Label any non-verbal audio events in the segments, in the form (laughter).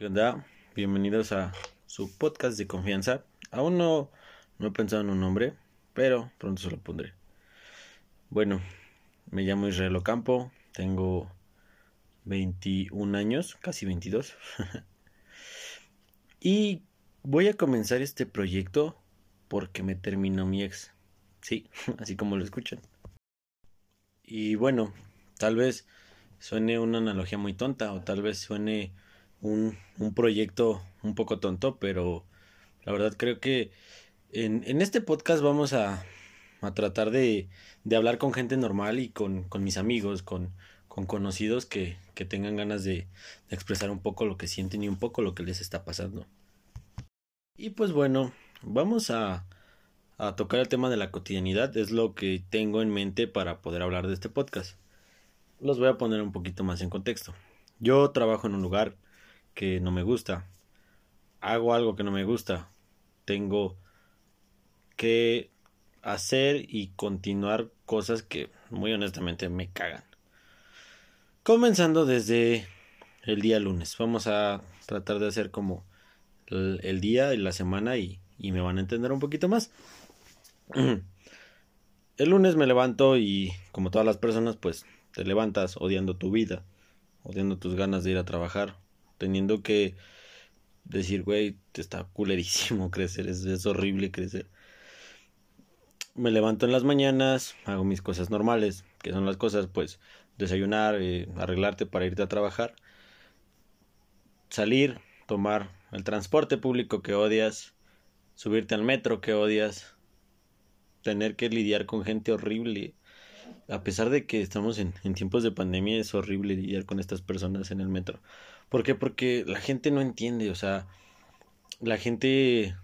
¿Qué onda? Bienvenidos a su podcast de confianza. Aún no, no he pensado en un nombre, pero pronto se lo pondré. Bueno, me llamo Israel Ocampo, tengo 21 años, casi 22. (laughs) y voy a comenzar este proyecto porque me terminó mi ex. Sí, (laughs) así como lo escuchan. Y bueno, tal vez suene una analogía muy tonta o tal vez suene un, un proyecto un poco tonto, pero la verdad creo que en, en este podcast vamos a, a tratar de, de, hablar con gente normal y con, con mis amigos, con, con conocidos que, que, tengan ganas de, de expresar un poco lo que sienten y un poco lo que les está pasando. Y pues bueno, vamos a, a tocar el tema de la cotidianidad, es lo que tengo en mente para poder hablar de este podcast. Los voy a poner un poquito más en contexto. Yo trabajo en un lugar que no me gusta, hago algo que no me gusta, tengo que hacer y continuar cosas que muy honestamente me cagan. Comenzando desde el día lunes, vamos a tratar de hacer como el, día y la semana y, y me van a entender un poquito más. (clears throat) El lunes me levanto y como todas las personas pues te levantas odiando tu vida, odiando tus ganas de ir a trabajar, teniendo que decir, güey, está culerísimo (laughs) crecer, es, es, horrible crecer. Me levanto en las mañanas, hago mis cosas normales, que son las cosas, pues, desayunar, eh, arreglarte para irte a trabajar, salir, tomar el transporte público que odias, subirte al metro que odias, tener que lidiar con gente horrible, a pesar de que estamos en, en, tiempos de pandemia, es horrible lidiar con estas personas en el metro. ¿Por qué? Porque la gente no entiende, o sea, la gente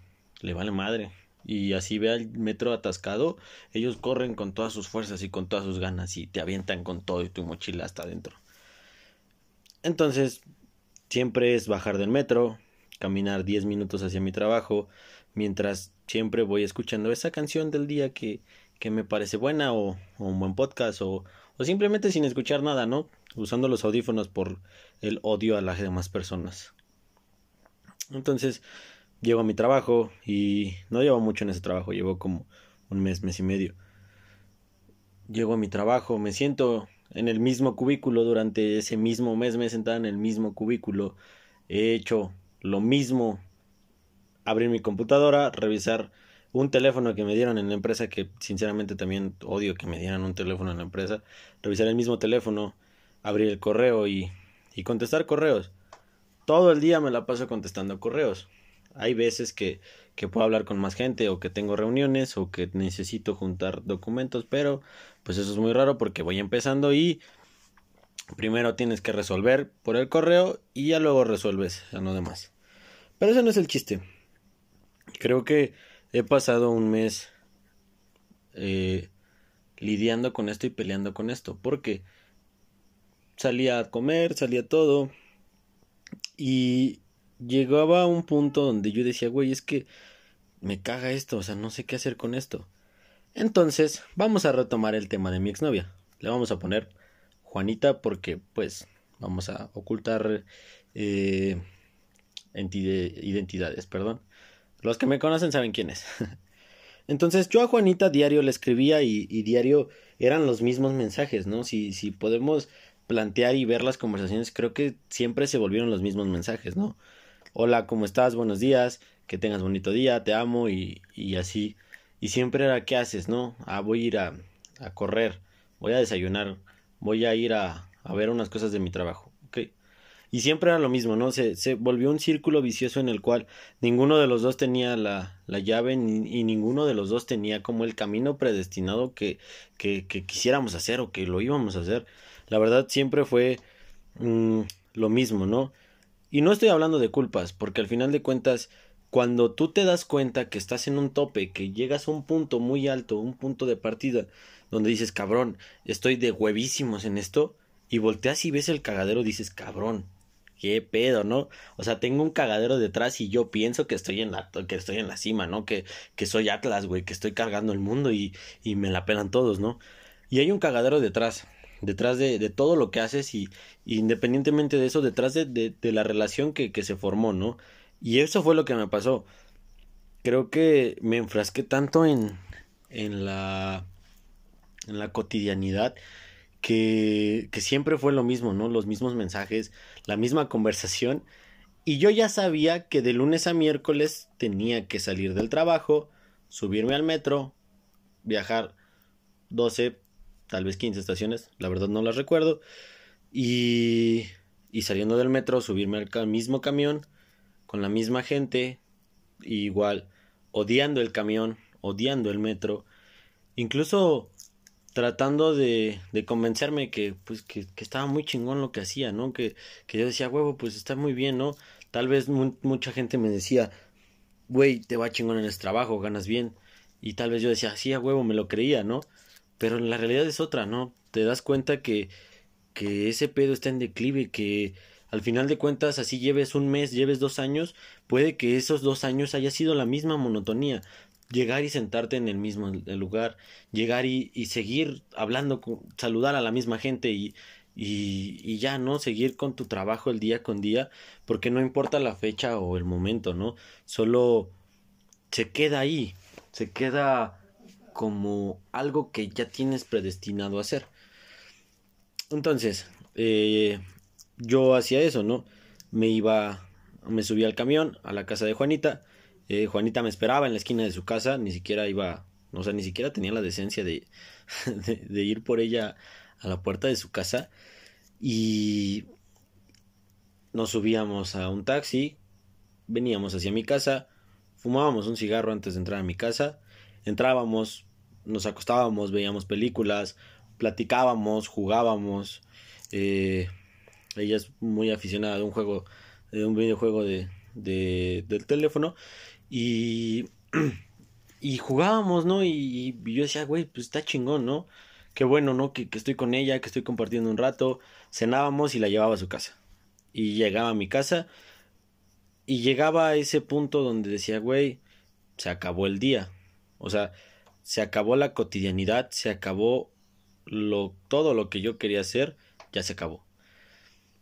le vale madre. Y así ve al metro atascado, ellos corren con todas sus fuerzas y con todas sus ganas y te avientan con todo y tu mochila hasta adentro. Entonces, siempre es bajar del metro, caminar 10 minutos hacia mi trabajo, mientras siempre voy escuchando esa canción del día que, que me parece buena o, o un buen podcast o, o, simplemente sin escuchar nada, ¿no? Usando los audífonos por el odio a las demás personas. Entonces, llego a mi trabajo y no llevo mucho en ese trabajo, llevo como un mes, mes y medio. Llego a mi trabajo, me siento en el mismo cubículo durante ese mismo mes, me he sentado en el mismo cubículo, he hecho lo mismo, abrir mi computadora, revisar un teléfono que me dieron en la empresa, que sinceramente también odio que me dieran un teléfono en la empresa, revisar el mismo teléfono, abrir el correo y, y contestar correos. Todo el día me la paso contestando correos. Hay veces que, que puedo hablar con más gente o que tengo reuniones o que necesito juntar documentos, pero pues eso es muy raro porque voy empezando y primero tienes que resolver por el correo y ya luego resuelves a lo demás. Pero ese no es el chiste. Creo que he pasado un mes eh, lidiando con esto y peleando con esto. Porque salía a comer, salía todo. Y llegaba a un punto donde yo decía, güey, es que me caga esto, o sea, no sé qué hacer con esto. Entonces, vamos a retomar el tema de mi exnovia. Le vamos a poner Juanita porque, pues, vamos a ocultar eh, identidades, perdón. Los que me conocen saben quién es. (laughs) Entonces yo a Juanita diario le escribía y, y, diario eran los mismos mensajes, ¿no? Si, si podemos plantear y ver las conversaciones, creo que siempre se volvieron los mismos mensajes, ¿no? Hola, ¿cómo estás? Buenos días, que tengas bonito día, te amo y, y así. Y siempre era, ¿qué haces, no? Ah, voy a ir a, a correr, voy a desayunar, voy a ir a, a ver unas cosas de mi trabajo, ¿ok? Y siempre era lo mismo, ¿no? Se, se volvió un círculo vicioso en el cual ninguno de los dos tenía la, la llave y ninguno de los dos tenía como el camino predestinado que, que, quisiéramos hacer o que lo íbamos a hacer. La verdad siempre fue mmm, lo mismo, ¿no? Y no estoy hablando de culpas, porque al final de cuentas, cuando tú te das cuenta que estás en un tope, que llegas a un punto muy alto, un punto de partida, donde dices, cabrón, estoy de huevísimos en esto, y volteas y ves el cagadero, dices, cabrón, qué pedo, ¿no? O sea, tengo un cagadero detrás y yo pienso que estoy en la, que estoy en la cima, ¿no? Que, que soy Atlas, güey, que estoy cargando el mundo y, y me la pelan todos, ¿no? Y hay un cagadero detrás. Detrás de, de, todo lo que haces y, independientemente de eso, detrás de, de, la relación que, que, se formó, ¿no? Y eso fue lo que me pasó. Creo que me enfrasqué tanto en, en la en la cotidianidad que, que siempre fue lo mismo, ¿no? Los mismos mensajes, la misma conversación. Y yo ya sabía que de lunes a miércoles tenía que salir del trabajo, subirme al metro, viajar 12, tal vez 15 estaciones, la verdad no las recuerdo, y, y saliendo del metro, subirme al mismo camión, con la misma gente, igual, odiando el camión, odiando el metro, incluso tratando de, de convencerme que, pues, que, que, estaba muy chingón lo que hacía, ¿no? Que, que yo decía, huevo, pues está muy bien, ¿no? Tal vez mucha gente me decía, güey, te va chingón en el trabajo, ganas bien. Y tal vez yo decía, sí, a huevo, me lo creía, ¿no? Pero la realidad es otra, ¿no? Te das cuenta que, que ese pedo está en declive, que al final de cuentas, así lleves un mes, lleves dos años, puede que esos dos años haya sido la misma monotonía llegar y sentarte en el mismo lugar, llegar y, y seguir hablando, saludar a la misma gente y, y, y, ya, ¿no? Seguir con tu trabajo el día con día, porque no importa la fecha o el momento, ¿no? Solo se queda ahí, se queda como algo que ya tienes predestinado a hacer. Entonces, eh, yo hacía eso, ¿no? Me iba, me subía al camión a la casa de Juanita, eh, Juanita me esperaba en la esquina de su casa, ni siquiera iba, o sea, ni siquiera tenía la decencia de, (laughs) de, ir por ella a la puerta de su casa. Y nos subíamos a un taxi, veníamos hacia mi casa, fumábamos un cigarro antes de entrar a mi casa, entrábamos, nos acostábamos, veíamos películas, platicábamos, jugábamos. Eh, ella es muy aficionada de un juego, de un videojuego de, de, del teléfono y, (clears throat) y jugábamos, ¿no? Y, yo decía, güey, pues está chingón, ¿no? Qué bueno, ¿no? Que, que, estoy con ella, que estoy compartiendo un rato. Cenábamos y la llevaba a su casa. Y llegaba a mi casa. Y llegaba a ese punto donde decía, güey, se acabó el día. O sea, se acabó la cotidianidad, se acabó lo, todo lo que yo quería hacer, ya se acabó.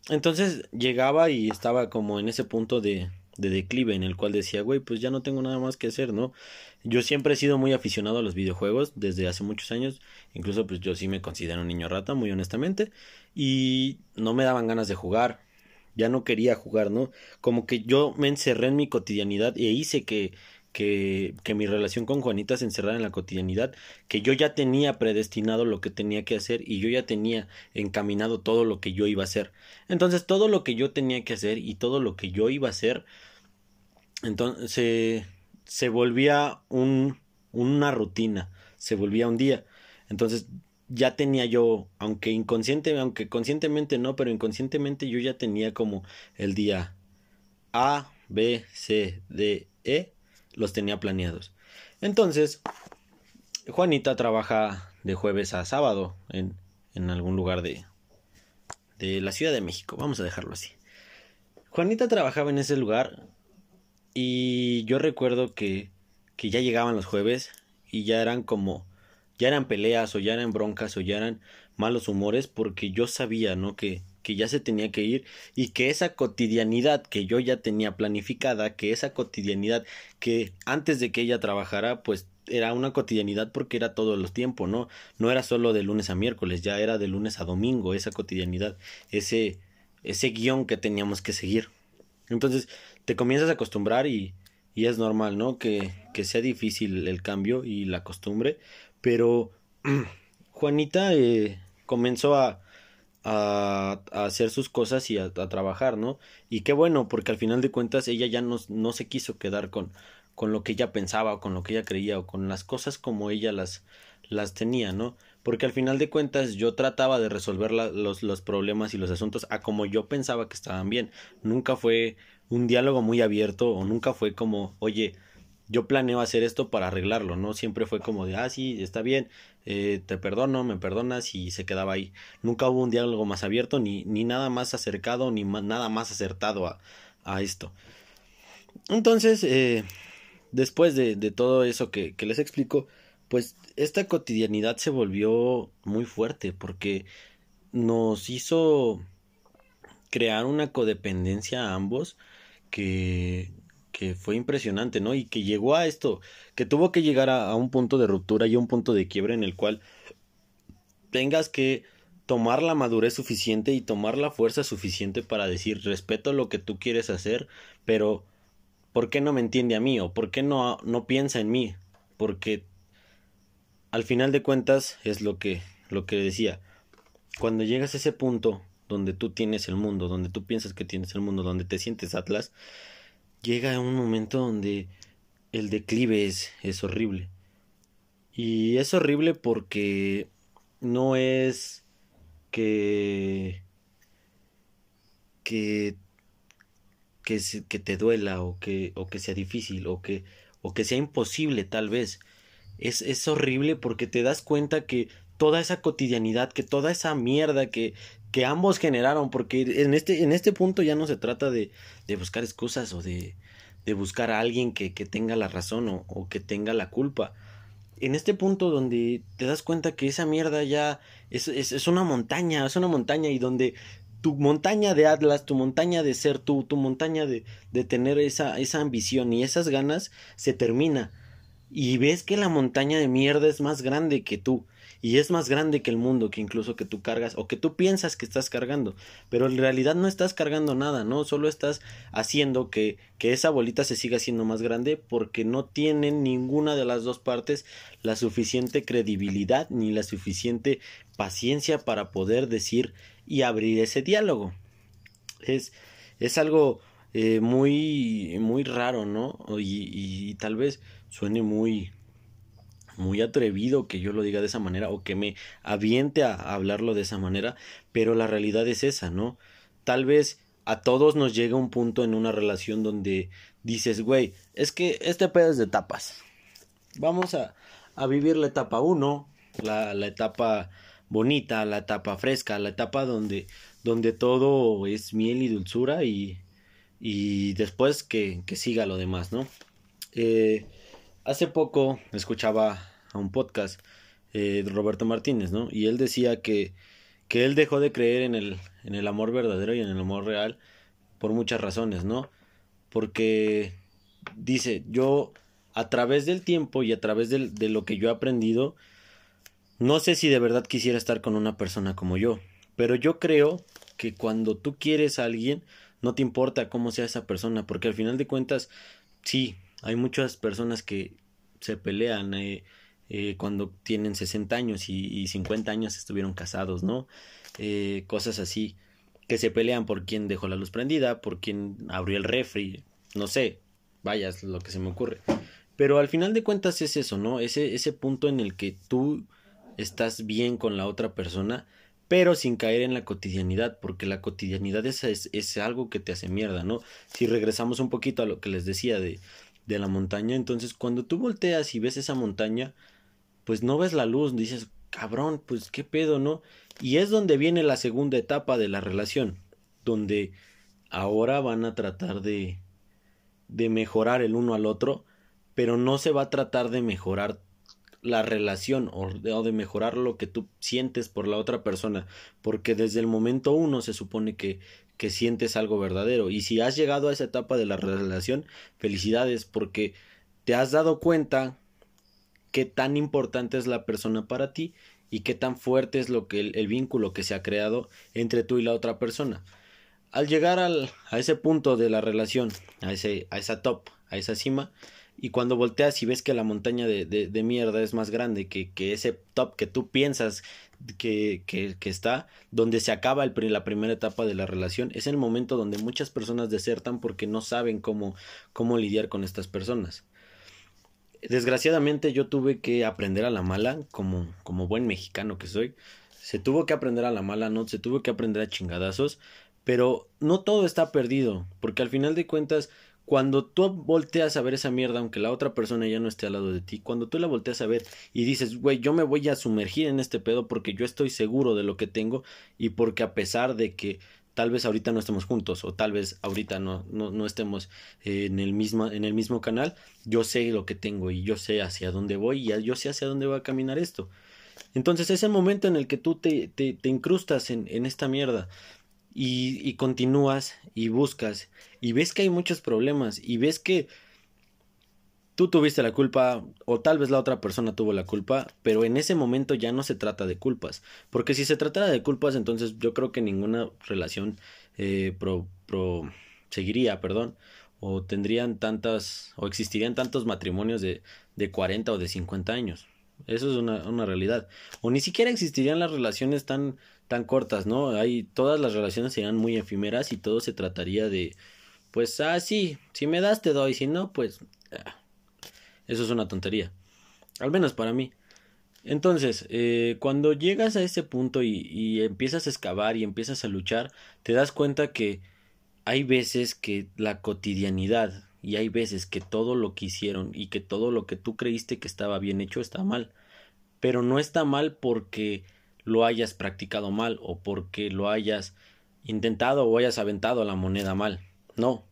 Entonces llegaba y estaba como en ese punto de, de declive en el cual decía, güey, pues ya no tengo nada más que hacer, ¿no? Yo siempre he sido muy aficionado a los videojuegos desde hace muchos años, incluso pues yo sí me considero un niño rata, muy honestamente, y no me daban ganas de jugar, ya no quería jugar, ¿no? Como que yo me encerré en mi cotidianidad e hice que que, que, mi relación con Juanita se encerrara en la cotidianidad, que yo ya tenía predestinado lo que tenía que hacer y yo ya tenía encaminado todo lo que yo iba a hacer. Entonces todo lo que yo tenía que hacer y todo lo que yo iba a hacer, entonces se, se volvía un, una rutina, se volvía un día. Entonces ya tenía yo, aunque inconsciente, aunque conscientemente no, pero inconscientemente yo ya tenía como el día A, B, C, D, E los tenía planeados. Entonces, Juanita trabaja de jueves a sábado en, en algún lugar de, de la Ciudad de México, vamos a dejarlo así. Juanita trabajaba en ese lugar y yo recuerdo que, que ya llegaban los jueves y ya eran como, ya eran peleas o ya eran broncas o ya eran malos humores porque yo sabía, ¿no? Que, que ya se tenía que ir y que esa cotidianidad que yo ya tenía planificada, que esa cotidianidad que antes de que ella trabajara, pues era una cotidianidad porque era todo el tiempo, ¿no? No era solo de lunes a miércoles, ya era de lunes a domingo esa cotidianidad, ese, ese guion que teníamos que seguir. Entonces te comienzas a acostumbrar y, y es normal, ¿no? Que, que sea difícil el cambio y la costumbre, pero (clears throat) Juanita eh, comenzó a, a, hacer sus cosas y a, trabajar, ¿no? Y qué bueno, porque al final de cuentas ella ya no, no se quiso quedar con, con lo que ella pensaba o con lo que ella creía o con las cosas como ella las, las tenía, ¿no? Porque al final de cuentas yo trataba de resolver los, los problemas y los asuntos a como yo pensaba que estaban bien. Nunca fue un diálogo muy abierto o nunca fue como, oye, yo planeo hacer esto para arreglarlo, ¿no? Siempre fue como de, ah, sí, está bien, eh, te perdono, me perdonas y se quedaba ahí. Nunca hubo un diálogo más abierto, ni, ni nada más acercado, ni nada más acertado a, a esto. Entonces, eh, después de, de, todo eso que, que les explico, pues esta cotidianidad se volvió muy fuerte porque nos hizo crear una codependencia a ambos que, que fue impresionante, ¿no? Y que llegó a esto, que tuvo que llegar a, un punto de ruptura y a un punto de quiebre en el cual tengas que tomar la madurez suficiente y tomar la fuerza suficiente para decir respeto lo que tú quieres hacer, pero ¿por qué no me entiende a mí? o por qué no, no piensa en mí? Porque al final de cuentas es lo que, lo que decía. Cuando llegas a ese punto donde tú tienes el mundo, donde tú piensas que tienes el mundo, donde te sientes Atlas, llega un momento donde el declive es, es horrible. Y es horrible porque no es que que que, que te duela o que, o que sea difícil o que, o que sea imposible tal vez. Es, es horrible porque te das cuenta que toda esa cotidianidad, que toda esa mierda que, que ambos generaron, porque en este, en este punto ya no se trata de, de buscar excusas o de, de buscar a alguien que, que tenga la razón o, que tenga la culpa en este punto donde te das cuenta que esa mierda ya es, es, es, una montaña, es una montaña y donde tu montaña de Atlas, tu montaña de ser tú, tu montaña de, de tener esa, esa ambición y esas ganas se termina. Y ves que la montaña de mierda es más grande que tú y es más grande que el mundo que incluso que tú cargas o que tú piensas que estás cargando, pero en realidad no estás cargando nada, ¿no? Solo estás haciendo que, que esa bolita se siga siendo más grande porque no tienen ninguna de las dos partes la suficiente credibilidad ni la suficiente paciencia para poder decir y abrir ese diálogo. Es, es algo eh, muy, muy raro, ¿no? Y, y, y tal vez suene muy, muy atrevido que yo lo diga de esa manera o que me aviente a, hablarlo de esa manera, pero la realidad es esa, ¿no? Tal vez a todos nos llega un punto en una relación donde dices, güey, es que este pedo es de etapas. Vamos a, a vivir la etapa 1, la, la etapa bonita, la etapa fresca, la etapa donde, donde todo es miel y dulzura y, y después que, que siga lo demás, ¿no? Eh, Hace poco escuchaba a un podcast eh, de Roberto Martínez, ¿no? Y él decía que, que él dejó de creer en el, en el amor verdadero y en el amor real por muchas razones, ¿no? Porque dice, yo a través del tiempo y a través de, de lo que yo he aprendido, no sé si de verdad quisiera estar con una persona como yo, pero yo creo que cuando tú quieres a alguien, no te importa cómo sea esa persona, porque al final de cuentas, sí, hay muchas personas que se pelean eh, eh, cuando tienen 60 años y, y, 50 años estuvieron casados, ¿no? Eh, cosas así, que se pelean por quién dejó la luz prendida, por quién abrió el refri, no sé, vaya, es lo que se me ocurre. Pero al final de cuentas es eso, ¿no? Ese, ese punto en el que tú estás bien con la otra persona, pero sin caer en la cotidianidad, porque la cotidianidad es, es, es, algo que te hace mierda, ¿no? Si regresamos un poquito a lo que les decía de, de la montaña. Entonces, cuando tú volteas y ves esa montaña, pues no ves la luz, dices, cabrón, pues qué pedo, ¿no? Y es donde viene la segunda etapa de la relación, donde ahora van a tratar de de mejorar el uno al otro, pero no se va a tratar de mejorar la relación o de, o de, mejorar lo que tú sientes por la otra persona, porque desde el momento uno se supone que que sientes algo verdadero. Y si has llegado a esa etapa de la relación, felicidades porque te has dado cuenta qué tan importante es la persona para ti y qué tan fuerte es lo que el, vínculo que se ha creado entre tú y la otra persona. Al llegar al, a ese punto de la relación, a, ese, a esa top, a esa cima, y cuando volteas y ves que la montaña de, de, de mierda es más grande que, que, ese top que tú piensas que, que, está, donde se acaba el, la primera etapa de la relación, es el momento donde muchas personas desertan porque no saben cómo, cómo lidiar con estas personas. Desgraciadamente yo tuve que aprender a la mala, como, como buen mexicano que soy, se tuvo que aprender a la mala, no, se tuvo que aprender a chingadazos, pero no todo está perdido, porque al final de cuentas cuando tú volteas a ver esa mierda, aunque la otra persona ya no esté al lado de ti, cuando tú la volteas a ver y dices, güey, yo me voy a sumergir en este pedo porque yo estoy seguro de lo que tengo y porque a pesar de que tal vez ahorita no estemos juntos o tal vez ahorita no, no, no estemos eh, en, el mismo, en el mismo canal, yo sé lo que tengo y yo sé hacia dónde voy y yo sé hacia dónde va a caminar esto. Entonces es el momento en el que tú te, te, te incrustas en, en, esta mierda y, y continúas y buscas y ves que hay muchos problemas y ves que tú tuviste la culpa o tal vez la otra persona tuvo la culpa, pero en ese momento ya no se trata de culpas, porque si se tratara de culpas, entonces yo creo que ninguna relación eh, pro, pro, seguiría, perdón, o tendrían tantas, o existirían tantos matrimonios de, de 40 o de 50 años. Eso es una, una realidad. O ni siquiera existirían las relaciones tan, tan cortas, ¿no? Hay, todas las relaciones serían muy efímeras y todo se trataría de, pues, ah, sí, si me das te doy, si no, pues... Ah eso es una tontería. Al menos para mí. Entonces, eh, cuando llegas a ese punto y, y, empiezas a excavar y empiezas a luchar, te das cuenta que hay veces que la cotidianidad y hay veces que todo lo que hicieron y que todo lo que tú creíste que estaba bien hecho está mal. Pero no está mal porque lo hayas practicado mal o porque lo hayas intentado o hayas aventado la moneda mal. No,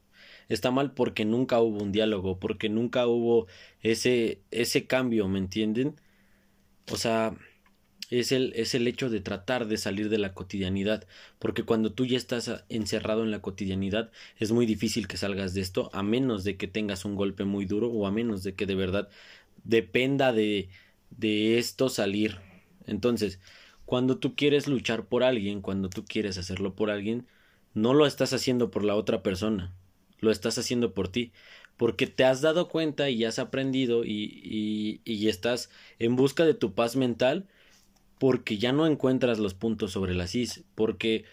está mal porque nunca hubo un diálogo, porque nunca hubo ese, ese cambio, ¿me entienden? O sea, es el, es el hecho de tratar de salir de la cotidianidad, porque cuando tú ya estás encerrado en la cotidianidad es muy difícil que salgas de esto, a menos de que tengas un golpe muy duro o a menos de que de verdad dependa de, de esto salir. Entonces, cuando tú quieres luchar por alguien, cuando tú quieres hacerlo por alguien, no lo estás haciendo por la otra persona, lo estás haciendo por ti, porque te has dado cuenta y has aprendido y, y, y estás en busca de tu paz mental porque ya no encuentras los puntos sobre las is, porque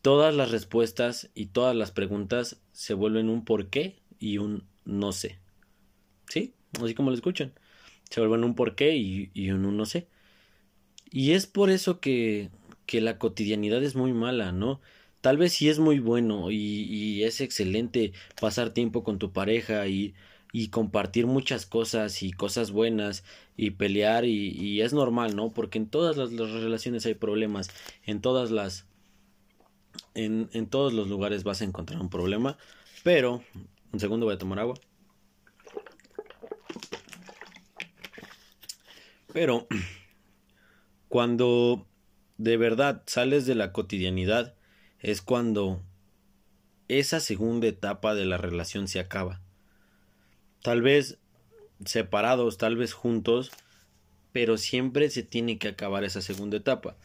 todas las respuestas y todas las preguntas se vuelven un por qué y un no sé. ¿Sí? Así como lo escuchan. Se vuelven un por qué y, y un no sé. Y es por eso que, que la cotidianidad es muy mala, ¿no? tal vez sí es muy bueno y, y, es excelente pasar tiempo con tu pareja y, y compartir muchas cosas y cosas buenas y pelear y, es normal, ¿no? Porque en todas las, las, relaciones hay problemas, en todas las en, en todos los lugares vas a encontrar un problema, pero un segundo voy a tomar agua. Pero (clears throat) cuando de verdad sales de la cotidianidad es cuando esa segunda etapa de la relación se acaba. Tal vez separados, tal vez juntos, pero siempre se tiene que acabar esa segunda etapa.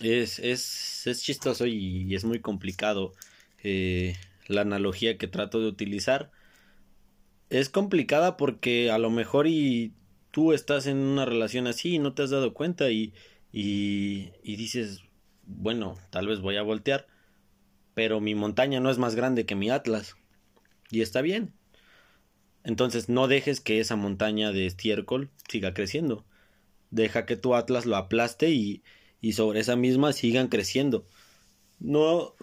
Es, es, es chistoso y, es muy complicado eh, la analogía que trato de utilizar. Es complicada porque a lo mejor y tú estás en una relación así y no te has dado cuenta y, y, y dices, bueno, tal vez voy a voltear, pero mi montaña no es más grande que mi Atlas. Y está bien. Entonces no dejes que esa montaña de estiércol siga creciendo. Deja que tu Atlas lo aplaste y, y sobre esa misma sigan creciendo. No,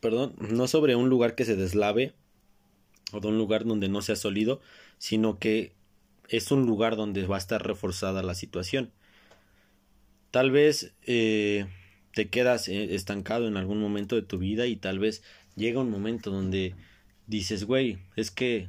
perdón, no sobre un lugar que se deslave o de un lugar donde no sea sólido, sino que es un lugar donde va a estar reforzada la situación. Tal vez eh, te quedas eh, estancado en algún momento de tu vida y tal vez llega un momento donde dices, güey, es que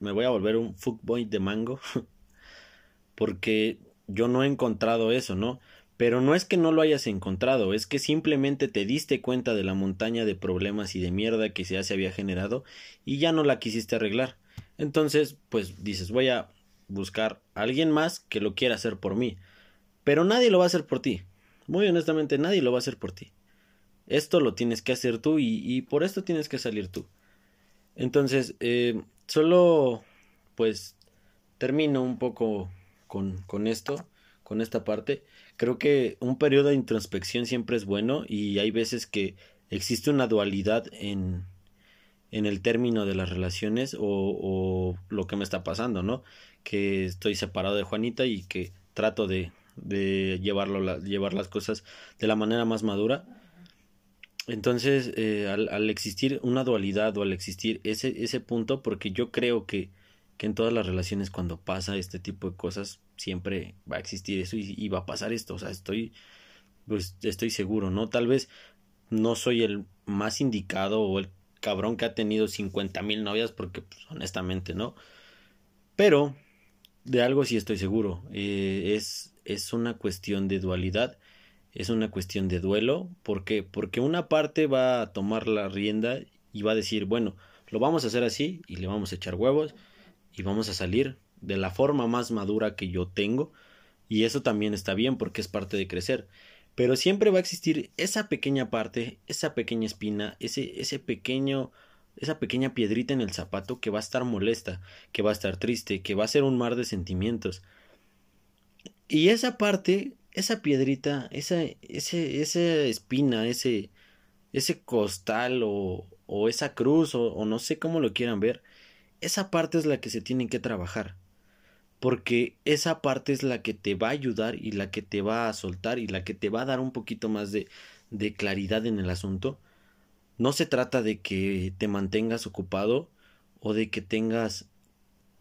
me voy a volver un fuckboy de mango (laughs) porque yo no he encontrado eso, ¿no? Pero no es que no lo hayas encontrado, es que simplemente te diste cuenta de la montaña de problemas y de mierda que ya se había generado y ya no la quisiste arreglar. Entonces, pues dices, voy a buscar a alguien más que lo quiera hacer por mí. Pero nadie lo va a hacer por ti. Muy honestamente, nadie lo va a hacer por ti. Esto lo tienes que hacer tú y, y por esto tienes que salir tú. Entonces, eh, solo pues termino un poco con, con esto, con esta parte. Creo que un periodo de introspección siempre es bueno y hay veces que existe una dualidad en, en el término de las relaciones o, lo que me está pasando, ¿no? Que estoy separado de Juanita y que trato de, de llevarlo, llevar las cosas de la manera más madura. Entonces, eh, al, existir una dualidad o al existir ese, ese punto, porque yo creo que, que en todas las relaciones cuando pasa este tipo de cosas, siempre va a existir eso y, y va a pasar esto. O sea, estoy, pues, estoy seguro, ¿no? Tal vez no soy el más indicado o el cabrón que ha tenido cincuenta mil novias, porque pues, honestamente, ¿no? Pero de algo sí estoy seguro. Eh, es es una cuestión de dualidad, es una cuestión de duelo. ¿Por qué? Porque una parte va a tomar la rienda y va a decir, bueno, lo vamos a hacer así y le vamos a echar huevos y vamos a salir de la forma más madura que yo tengo y eso también está bien porque es parte de crecer. Pero siempre va a existir esa pequeña parte, esa pequeña espina, ese, ese pequeño, esa pequeña piedrita en el zapato que va a estar molesta, que va a estar triste, que va a ser un mar de sentimientos. Y esa parte, esa piedrita, esa, ese, espina, ese, ese costal o, o esa cruz o, o no sé cómo lo quieran ver, esa parte es la que se tiene que trabajar porque esa parte es la que te va a ayudar y la que te va a soltar y la que te va a dar un poquito más de, de claridad en el asunto. No se trata de que te mantengas ocupado o de que tengas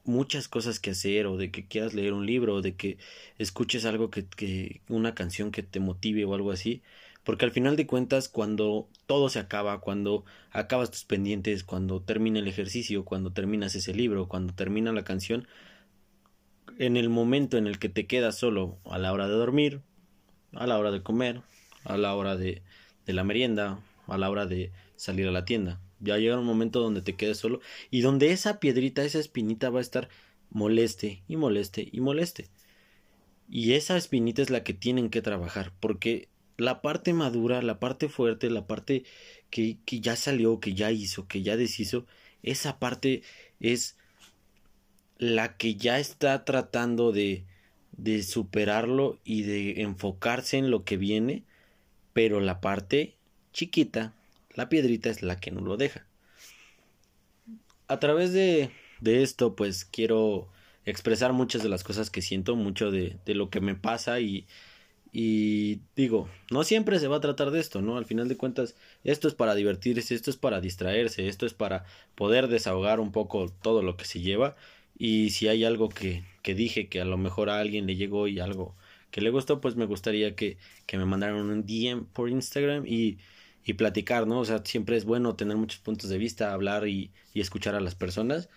muchas cosas que hacer o de que quieras leer un libro o de que escuches algo que, que una canción que te motive o algo así porque al final de cuentas cuando todo se acaba cuando acabas tus pendientes cuando termina el ejercicio cuando terminas ese libro cuando termina la canción en el momento en el que te quedas solo a la hora de dormir, a la hora de comer, a la hora de, de la merienda, a la hora de salir a la tienda. Ya llega un momento donde te quedes solo y donde esa piedrita, esa espinita va a estar moleste y moleste y moleste. Y esa espinita es la que tienen que trabajar, porque la parte madura, la parte fuerte, la parte que, que ya salió, que ya hizo, que ya deshizo, esa parte es la que ya está tratando de, de superarlo y de enfocarse en lo que viene, pero la parte chiquita, la piedrita es la que no lo deja. A través de, de esto, pues quiero expresar muchas de las cosas que siento, mucho de, de lo que me pasa y, y digo, no siempre se va a tratar de esto, ¿no? Al final de cuentas, esto es para divertirse, esto es para distraerse, esto es para poder desahogar un poco todo lo que se lleva y si hay algo que, que dije que a lo mejor a alguien le llegó y algo que le gustó, pues me gustaría que, que me mandaran un DM por Instagram y, y platicar, ¿no? O sea, siempre es bueno tener muchos puntos de vista, hablar y, y escuchar a las personas.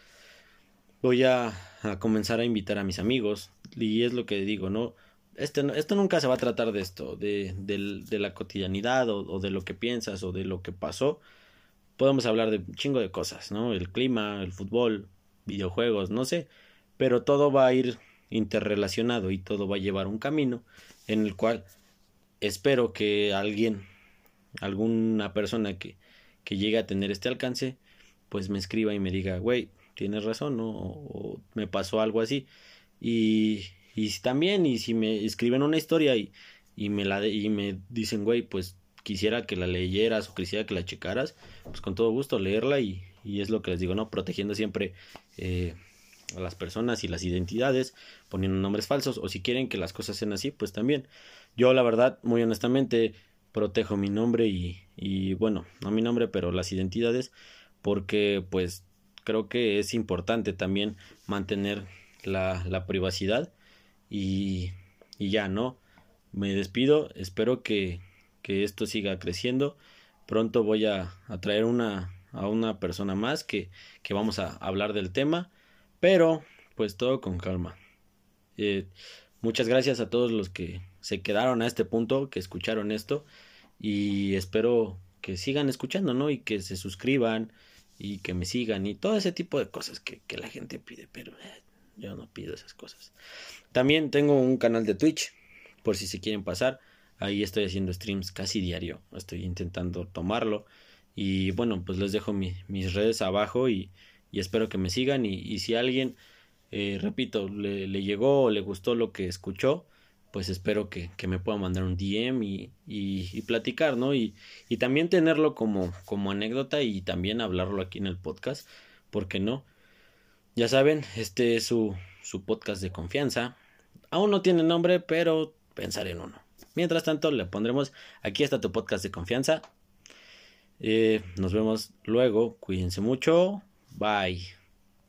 Voy a, a, comenzar a invitar a mis amigos y es lo que digo, ¿no? Este, esto nunca se va a tratar de esto, de, de, de la cotidianidad o, o, de lo que piensas o de lo que pasó. Podemos hablar de un chingo de cosas, ¿no? El clima, el fútbol, videojuegos, no sé, pero todo va a ir interrelacionado y todo va a llevar un camino en el cual espero que alguien, alguna persona que, que llegue a tener este alcance, pues me escriba y me diga, güey, tienes razón, ¿no? O, me pasó algo así. Y, y también, y si me escriben una historia y, y me la y me dicen, güey, pues quisiera que la leyeras o quisiera que la checaras, pues con todo gusto leerla y, y es lo que les digo, ¿no? Protegiendo siempre eh, a las personas y las identidades, poniendo nombres falsos, o si quieren que las cosas sean así, pues también. Yo, la verdad, muy honestamente, protejo mi nombre y, y bueno, no mi nombre, pero las identidades, porque pues creo que es importante también mantener la, la privacidad y, y ya, ¿no? Me despido, espero que, que esto siga creciendo. Pronto voy a, a traer una, a una persona más que, que vamos a hablar del tema, pero pues todo con calma. Eh, muchas gracias a todos los que se quedaron a este punto, que escucharon esto y espero que sigan escuchando, ¿no? Y que se suscriban y que me sigan y todo ese tipo de cosas que, que la gente pide, pero eh, yo no pido esas cosas. También tengo un canal de Twitch, por si se quieren pasar. Ahí estoy haciendo streams casi diario. Estoy intentando tomarlo. Y bueno, pues les dejo mi, mis redes abajo y, y, espero que me sigan. Y, y si alguien, eh, repito, le, le, llegó o le gustó lo que escuchó, pues espero que, que me pueda mandar un DM y, y, y platicar, ¿no? Y, y también tenerlo como, como anécdota y también hablarlo aquí en el podcast, ¿por qué no? Ya saben, este es su, su podcast de confianza. Aún no tiene nombre, pero pensaré en uno. Mientras tanto, le pondremos aquí está tu podcast de confianza. Eh, nos vemos luego. Cuídense mucho. Bye.